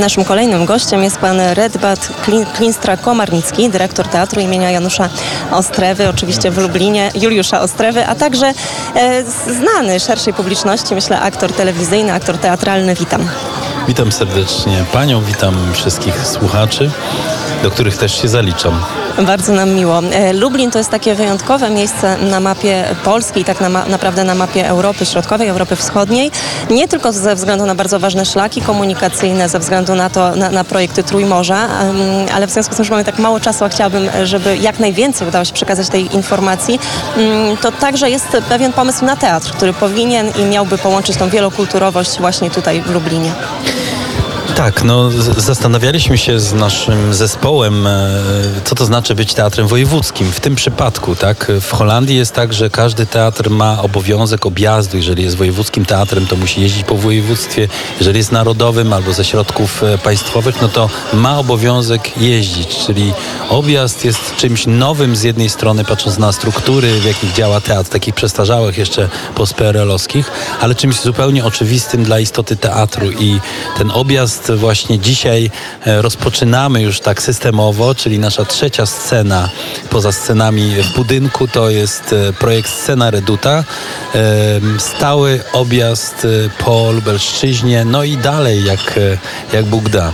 Naszym kolejnym gościem jest pan Redbat Klinstra-Komarnicki, dyrektor Teatru imienia Janusza Ostrewy, oczywiście w Lublinie, Juliusza Ostrewy, a także e, znany szerszej publiczności, myślę, aktor telewizyjny, aktor teatralny. Witam. Witam serdecznie panią, witam wszystkich słuchaczy, do których też się zaliczam. Bardzo nam miło. E, Lublin to jest takie wyjątkowe miejsce na mapie Polski i tak na ma naprawdę na mapie Europy Środkowej, Europy Wschodniej. Nie tylko ze względu na bardzo ważne szlaki komunikacyjne, ze względu na to, na, na projekty Trójmorza, ale w związku z tym, że mamy tak mało czasu, a chciałabym, żeby jak najwięcej udało się przekazać tej informacji, um, to także jest pewien pomysł na teatr, który powinien i miałby połączyć tą wielokulturowość właśnie tutaj w Lublinie. Tak, no zastanawialiśmy się z naszym zespołem, e, co to znaczy być teatrem wojewódzkim. W tym przypadku, tak, w Holandii jest tak, że każdy teatr ma obowiązek objazdu. Jeżeli jest wojewódzkim teatrem, to musi jeździć po województwie. Jeżeli jest narodowym albo ze środków e, państwowych, no to ma obowiązek jeździć, czyli objazd jest czymś nowym z jednej strony, patrząc na struktury, w jakich działa teatr, takich przestarzałych jeszcze postPRL-owskich, ale czymś zupełnie oczywistym dla istoty teatru i ten objazd właśnie dzisiaj e, rozpoczynamy już tak systemowo, czyli nasza trzecia scena poza scenami w budynku to jest e, projekt Scena Reduta. E, stały objazd po Lubelszczyźnie, no i dalej jak, jak Bóg da.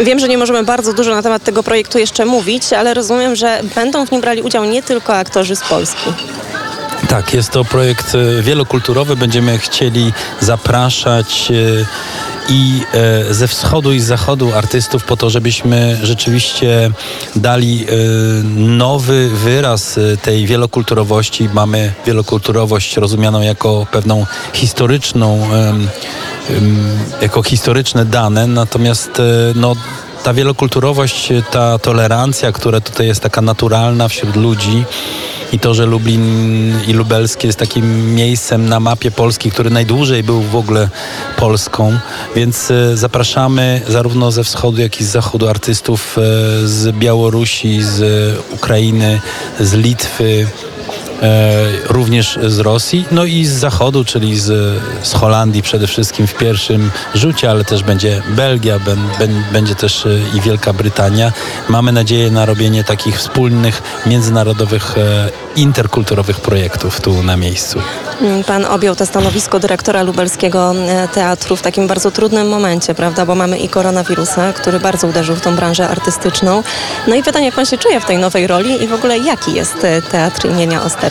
Wiem, że nie możemy bardzo dużo na temat tego projektu jeszcze mówić, ale rozumiem, że będą w nim brali udział nie tylko aktorzy z Polski. Tak, jest to projekt wielokulturowy. Będziemy chcieli zapraszać i e, ze wschodu i z zachodu artystów po to, żebyśmy rzeczywiście dali e, nowy wyraz e, tej wielokulturowości. Mamy wielokulturowość rozumianą jako pewną historyczną, jako historyczne dane, natomiast no, ta wielokulturowość, ta tolerancja, która tutaj jest taka naturalna wśród ludzi, i to, że Lublin i Lubelskie jest takim miejscem na mapie Polski, który najdłużej był w ogóle Polską, więc e, zapraszamy zarówno ze wschodu, jak i z zachodu artystów e, z Białorusi, z Ukrainy, z Litwy, również z Rosji, no i z zachodu, czyli z, z Holandii przede wszystkim w pierwszym rzucie, ale też będzie Belgia, ben, ben, będzie też e, i Wielka Brytania. Mamy nadzieję na robienie takich wspólnych, międzynarodowych, e, interkulturowych projektów tu na miejscu. Pan objął to stanowisko dyrektora lubelskiego teatru w takim bardzo trudnym momencie, prawda, bo mamy i koronawirusa, który bardzo uderzył w tą branżę artystyczną. No i pytanie, jak pan się czuje w tej nowej roli i w ogóle jaki jest teatr imienia Oster?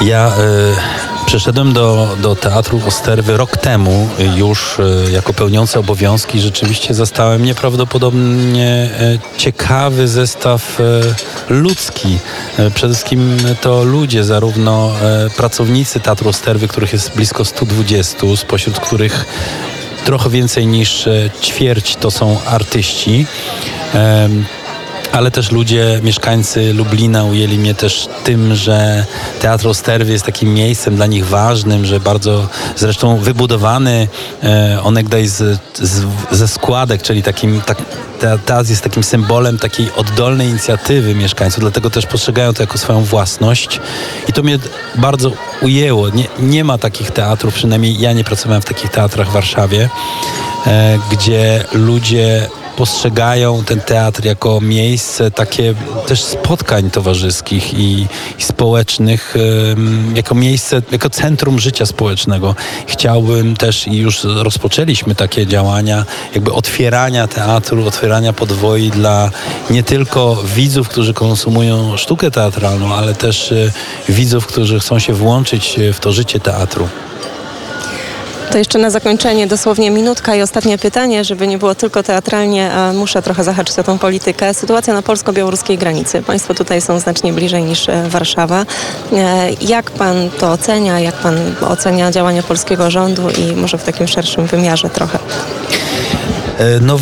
Ja y, przeszedłem do, do Teatru Osterwy rok temu już y, jako pełniący obowiązki. Rzeczywiście zastałem nieprawdopodobnie y, ciekawy zestaw ludzki. Przede wszystkim to ludzie, zarówno pracownicy Teatru Osterwy, których jest blisko 120, spośród których trochę więcej niż ćwierć to są artyści ale też ludzie, mieszkańcy Lublina ujęli mnie też tym, że Teatr Osterwy jest takim miejscem dla nich ważnym, że bardzo zresztą wybudowany e, onegdaj z, z, ze składek, czyli takim, tak, teatr jest takim symbolem takiej oddolnej inicjatywy mieszkańców, dlatego też postrzegają to jako swoją własność i to mnie bardzo ujęło. Nie, nie ma takich teatrów, przynajmniej ja nie pracowałem w takich teatrach w Warszawie, e, gdzie ludzie postrzegają ten teatr jako miejsce takie też spotkań towarzyskich i, i społecznych, jako miejsce, jako centrum życia społecznego. Chciałbym też i już rozpoczęliśmy takie działania, jakby otwierania teatru, otwierania podwoi dla nie tylko widzów, którzy konsumują sztukę teatralną, ale też e, widzów, którzy chcą się włączyć w to życie teatru. To jeszcze na zakończenie dosłownie minutka i ostatnie pytanie, żeby nie było tylko teatralnie, a muszę trochę zahaczyć o tą politykę. Sytuacja na polsko-białoruskiej granicy. Państwo tutaj są znacznie bliżej niż e, Warszawa. E, jak pan to ocenia? Jak pan ocenia działania polskiego rządu i może w takim szerszym wymiarze trochę? E, no,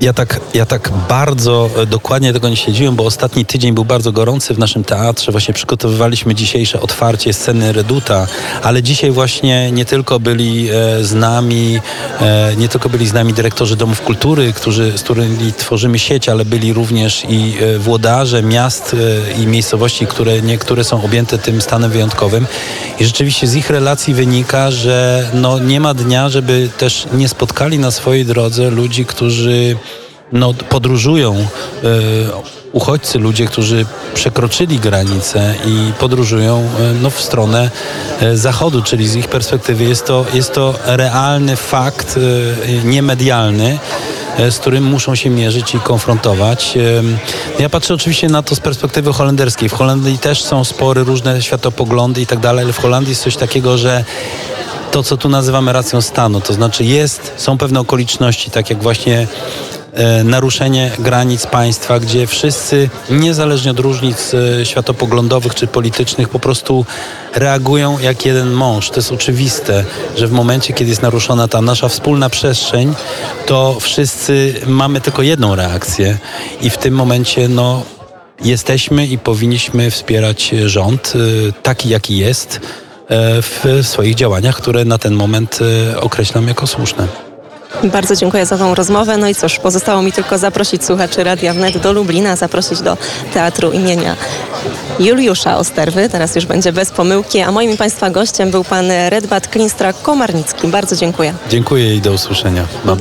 ja tak, ja tak bardzo e, dokładnie tego nie śledziłem, bo ostatni tydzień był bardzo gorący w naszym teatrze. Właśnie przygotowywaliśmy dzisiejsze otwarcie sceny Reduta, ale dzisiaj właśnie nie tylko byli e, z nami, e, nie tylko byli z nami dyrektorzy domów kultury, którzy, z którymi tworzymy sieć, ale byli również i włodarze miast i miejscowości, które niektóre są objęte tym stanem wyjątkowym. I rzeczywiście z ich relacji wynika, że no, nie ma dnia, żeby też nie spotkali na swojej drodze ludzi, którzy no, podróżują. e, Uchodźcy, ludzie, którzy przekroczyli granice i podróżują e, no, w stronę e, zachodu, czyli z ich perspektywy jest to, jest to realny fakt, niemedialny, z którym muszą się mierzyć i konfrontować. Ja patrzę oczywiście na to z perspektywy holenderskiej. W Holandii też są spory różne światopoglądy i tak dalej, ale w Holandii jest coś takiego, że to, co tu nazywamy racją stanu, to znaczy jest, są pewne okoliczności, tak jak właśnie e, naruszenie granic państwa, gdzie wszyscy, niezależnie od różnic e, światopoglądowych czy politycznych, po prostu reagują jak jeden mąż. To jest oczywiste, że w momencie, kiedy jest naruszona ta nasza wspólna przestrzeń, to wszyscy mamy tylko jedną reakcję i w tym momencie, no, jesteśmy i powinniśmy wspierać rząd e, taki, jaki jest w swoich działaniach, które na ten moment e, określam jako słuszne. Bardzo dziękuję za tą rozmowę. No i cóż, pozostało mi tylko zaprosić słuchaczy Radia Wnet do Lublina, zaprosić do Teatru imienia Juliusza Osterwy. Teraz już będzie bez pomyłki. A moim Państwa gościem był pan Redbat Klinstrak Komarnicki. Bardzo dziękuję. Dziękuję i do usłyszenia. Mam